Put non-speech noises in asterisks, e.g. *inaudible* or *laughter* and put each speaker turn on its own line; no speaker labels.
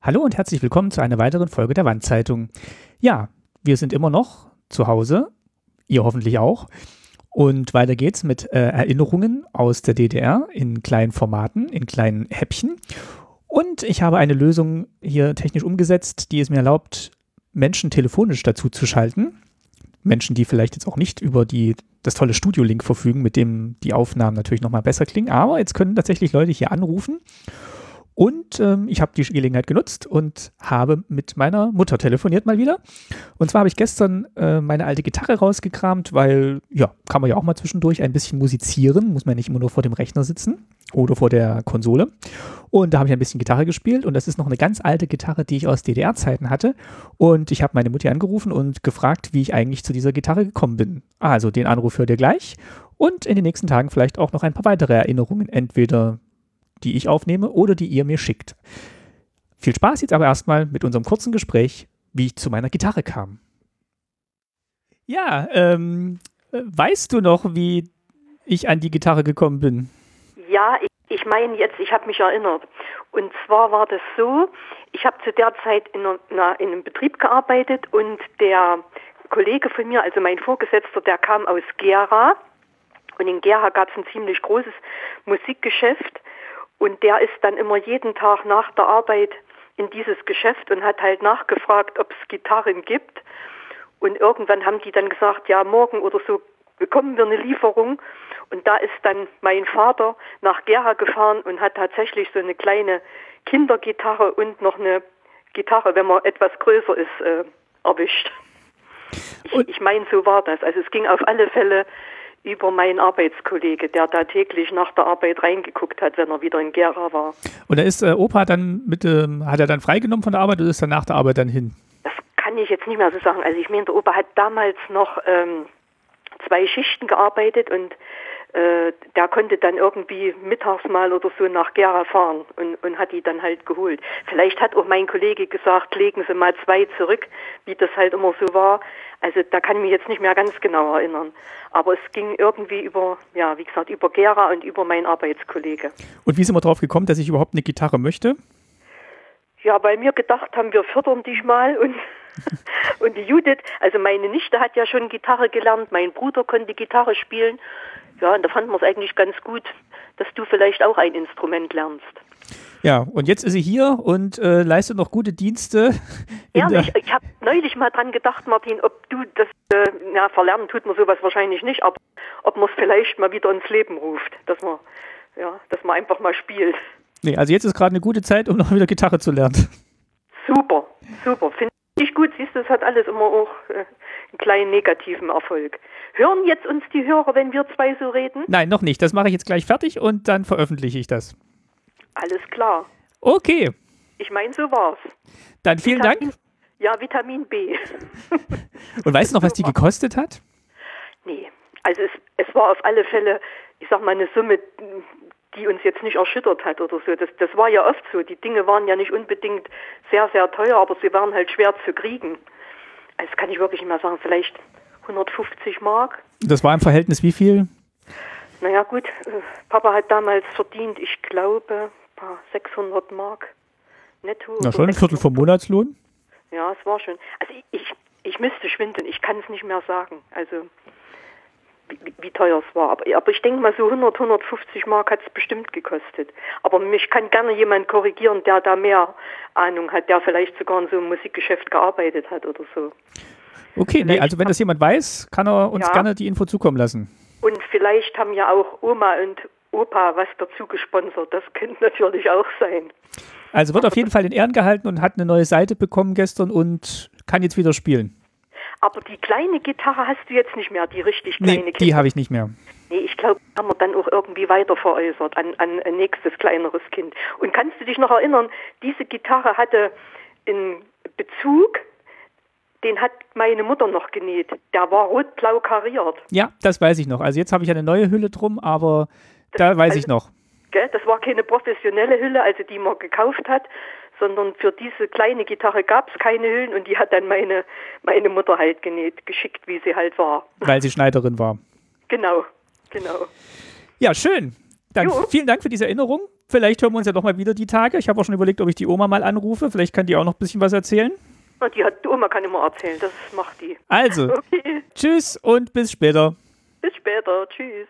Hallo und herzlich willkommen zu einer weiteren Folge der Wandzeitung. Ja, wir sind immer noch zu Hause, ihr hoffentlich auch. Und weiter geht's mit äh, Erinnerungen aus der DDR in kleinen Formaten, in kleinen Häppchen. Und ich habe eine Lösung hier technisch umgesetzt, die es mir erlaubt, Menschen telefonisch dazu zu schalten. Menschen, die vielleicht jetzt auch nicht über die, das tolle Studio-Link verfügen, mit dem die Aufnahmen natürlich nochmal besser klingen. Aber jetzt können tatsächlich Leute hier anrufen und ähm, ich habe die Gelegenheit genutzt und habe mit meiner Mutter telefoniert mal wieder. Und zwar habe ich gestern äh, meine alte Gitarre rausgekramt, weil, ja, kann man ja auch mal zwischendurch ein bisschen musizieren, muss man nicht immer nur vor dem Rechner sitzen oder vor der Konsole. Und da habe ich ein bisschen Gitarre gespielt und das ist noch eine ganz alte Gitarre, die ich aus DDR-Zeiten hatte. Und ich habe meine Mutter angerufen und gefragt, wie ich eigentlich zu dieser Gitarre gekommen bin. Also den Anruf hört ihr gleich und in den nächsten Tagen vielleicht auch noch ein paar weitere Erinnerungen, entweder die ich aufnehme oder die ihr mir schickt. Viel Spaß jetzt aber erstmal mit unserem kurzen Gespräch, wie ich zu meiner Gitarre kam. Ja, ähm, weißt du noch, wie ich an die Gitarre gekommen bin?
Ja, ich, ich meine jetzt, ich habe mich erinnert. Und zwar war das so, ich habe zu der Zeit in, einer, in einem Betrieb gearbeitet und der Kollege von mir, also mein Vorgesetzter, der kam aus Gera. Und in Gera gab es ein ziemlich großes Musikgeschäft. Und der ist dann immer jeden Tag nach der Arbeit in dieses Geschäft und hat halt nachgefragt, ob es Gitarren gibt. Und irgendwann haben die dann gesagt, ja, morgen oder so bekommen wir eine Lieferung. Und da ist dann mein Vater nach Gera gefahren und hat tatsächlich so eine kleine Kindergitarre und noch eine Gitarre, wenn man etwas größer ist, äh, erwischt. Ich, ich meine, so war das. Also es ging auf alle Fälle über meinen Arbeitskollege, der da täglich nach der Arbeit reingeguckt hat, wenn er wieder in Gera war.
Und da ist äh, Opa dann mit, ähm, hat er dann freigenommen von der Arbeit oder ist er nach der Arbeit dann hin?
Das kann ich jetzt nicht mehr so sagen. Also ich meine, der Opa hat damals noch ähm, zwei Schichten gearbeitet und äh, der konnte dann irgendwie mittags mal oder so nach Gera fahren und, und hat die dann halt geholt. Vielleicht hat auch mein Kollege gesagt, legen Sie mal zwei zurück, wie das halt immer so war. Also da kann ich mich jetzt nicht mehr ganz genau erinnern. Aber es ging irgendwie über, ja, wie gesagt, über Gera und über meinen Arbeitskollege.
Und wie sind wir drauf gekommen, dass ich überhaupt eine Gitarre möchte?
Ja, weil wir gedacht haben, wir fördern dich mal und *laughs* und die Judith, also meine Nichte hat ja schon Gitarre gelernt, mein Bruder konnte Gitarre spielen ja, und da fanden wir es eigentlich ganz gut, dass du vielleicht auch ein Instrument lernst.
Ja, und jetzt ist sie hier und äh, leistet noch gute Dienste. *laughs*
Ja, ich, habe neulich mal dran gedacht, Martin, ob du das, äh, ja, verlernen tut man sowas wahrscheinlich nicht, aber ob man es vielleicht mal wieder ins Leben ruft, dass man, ja, dass man einfach mal spielt.
Nee, also jetzt ist gerade eine gute Zeit, um noch wieder Gitarre zu lernen.
Super, super. Finde ich gut. Siehst du, es hat alles immer auch äh, kleinen negativen Erfolg. Hören jetzt uns die Hörer, wenn wir zwei so reden?
Nein, noch nicht. Das mache ich jetzt gleich fertig und dann veröffentliche ich das.
Alles klar.
Okay.
Ich meine, so war's.
Dann vielen
Vitamin,
Dank.
Ja, Vitamin B. *laughs*
und weißt du noch, was die gekostet hat?
Nee. Also es, es war auf alle Fälle, ich sag mal, eine Summe, die uns jetzt nicht erschüttert hat oder so. Das, das war ja oft so. Die Dinge waren ja nicht unbedingt sehr, sehr teuer, aber sie waren halt schwer zu kriegen. Also das kann ich wirklich nicht mehr sagen. Vielleicht 150 Mark.
Das war im Verhältnis wie viel?
Naja gut, äh, Papa hat damals verdient, ich glaube, 600 Mark netto.
Na schon, ein Viertel vom Monatslohn?
Ja, es war schon. Also ich, ich, ich müsste schwinden, ich kann es nicht mehr sagen. Also wie, wie teuer es war. Aber, aber ich denke mal, so 100, 150 Mark hat es bestimmt gekostet. Aber mich kann gerne jemand korrigieren, der da mehr Ahnung hat, der vielleicht sogar in so einem Musikgeschäft gearbeitet hat oder so.
Okay, nee, also wenn das jemand weiß, kann er uns ja. gerne die Info zukommen lassen.
Und vielleicht haben ja auch Oma und Opa was dazu gesponsert. Das könnte natürlich auch sein.
Also wird auf jeden Fall in Ehren gehalten und hat eine neue Seite bekommen gestern und kann jetzt wieder spielen.
Aber die kleine Gitarre hast du jetzt nicht mehr, die richtig kleine
nee, Gitarre. die habe ich nicht mehr.
Nee, ich glaube, haben wir dann auch irgendwie weiter veräußert an, an ein nächstes kleineres Kind. Und kannst du dich noch erinnern, diese Gitarre hatte einen Bezug den hat meine Mutter noch genäht. Der war rot-blau kariert.
Ja, das weiß ich noch. Also jetzt habe ich eine neue Hülle drum, aber das, da weiß also, ich noch.
Gell, das war keine professionelle Hülle, also die man gekauft hat, sondern für diese kleine Gitarre gab es keine Hüllen und die hat dann meine, meine Mutter halt genäht, geschickt, wie sie halt war.
Weil sie Schneiderin war.
Genau, genau.
Ja, schön. Dann jo. vielen Dank für diese Erinnerung vielleicht hören wir uns ja doch mal wieder die Tage. Ich habe auch schon überlegt, ob ich die Oma mal anrufe. Vielleicht kann die auch noch ein bisschen was erzählen.
Die, hat, die Oma kann immer erzählen, das macht die.
Also, *laughs* okay. tschüss und bis später.
Bis später, tschüss.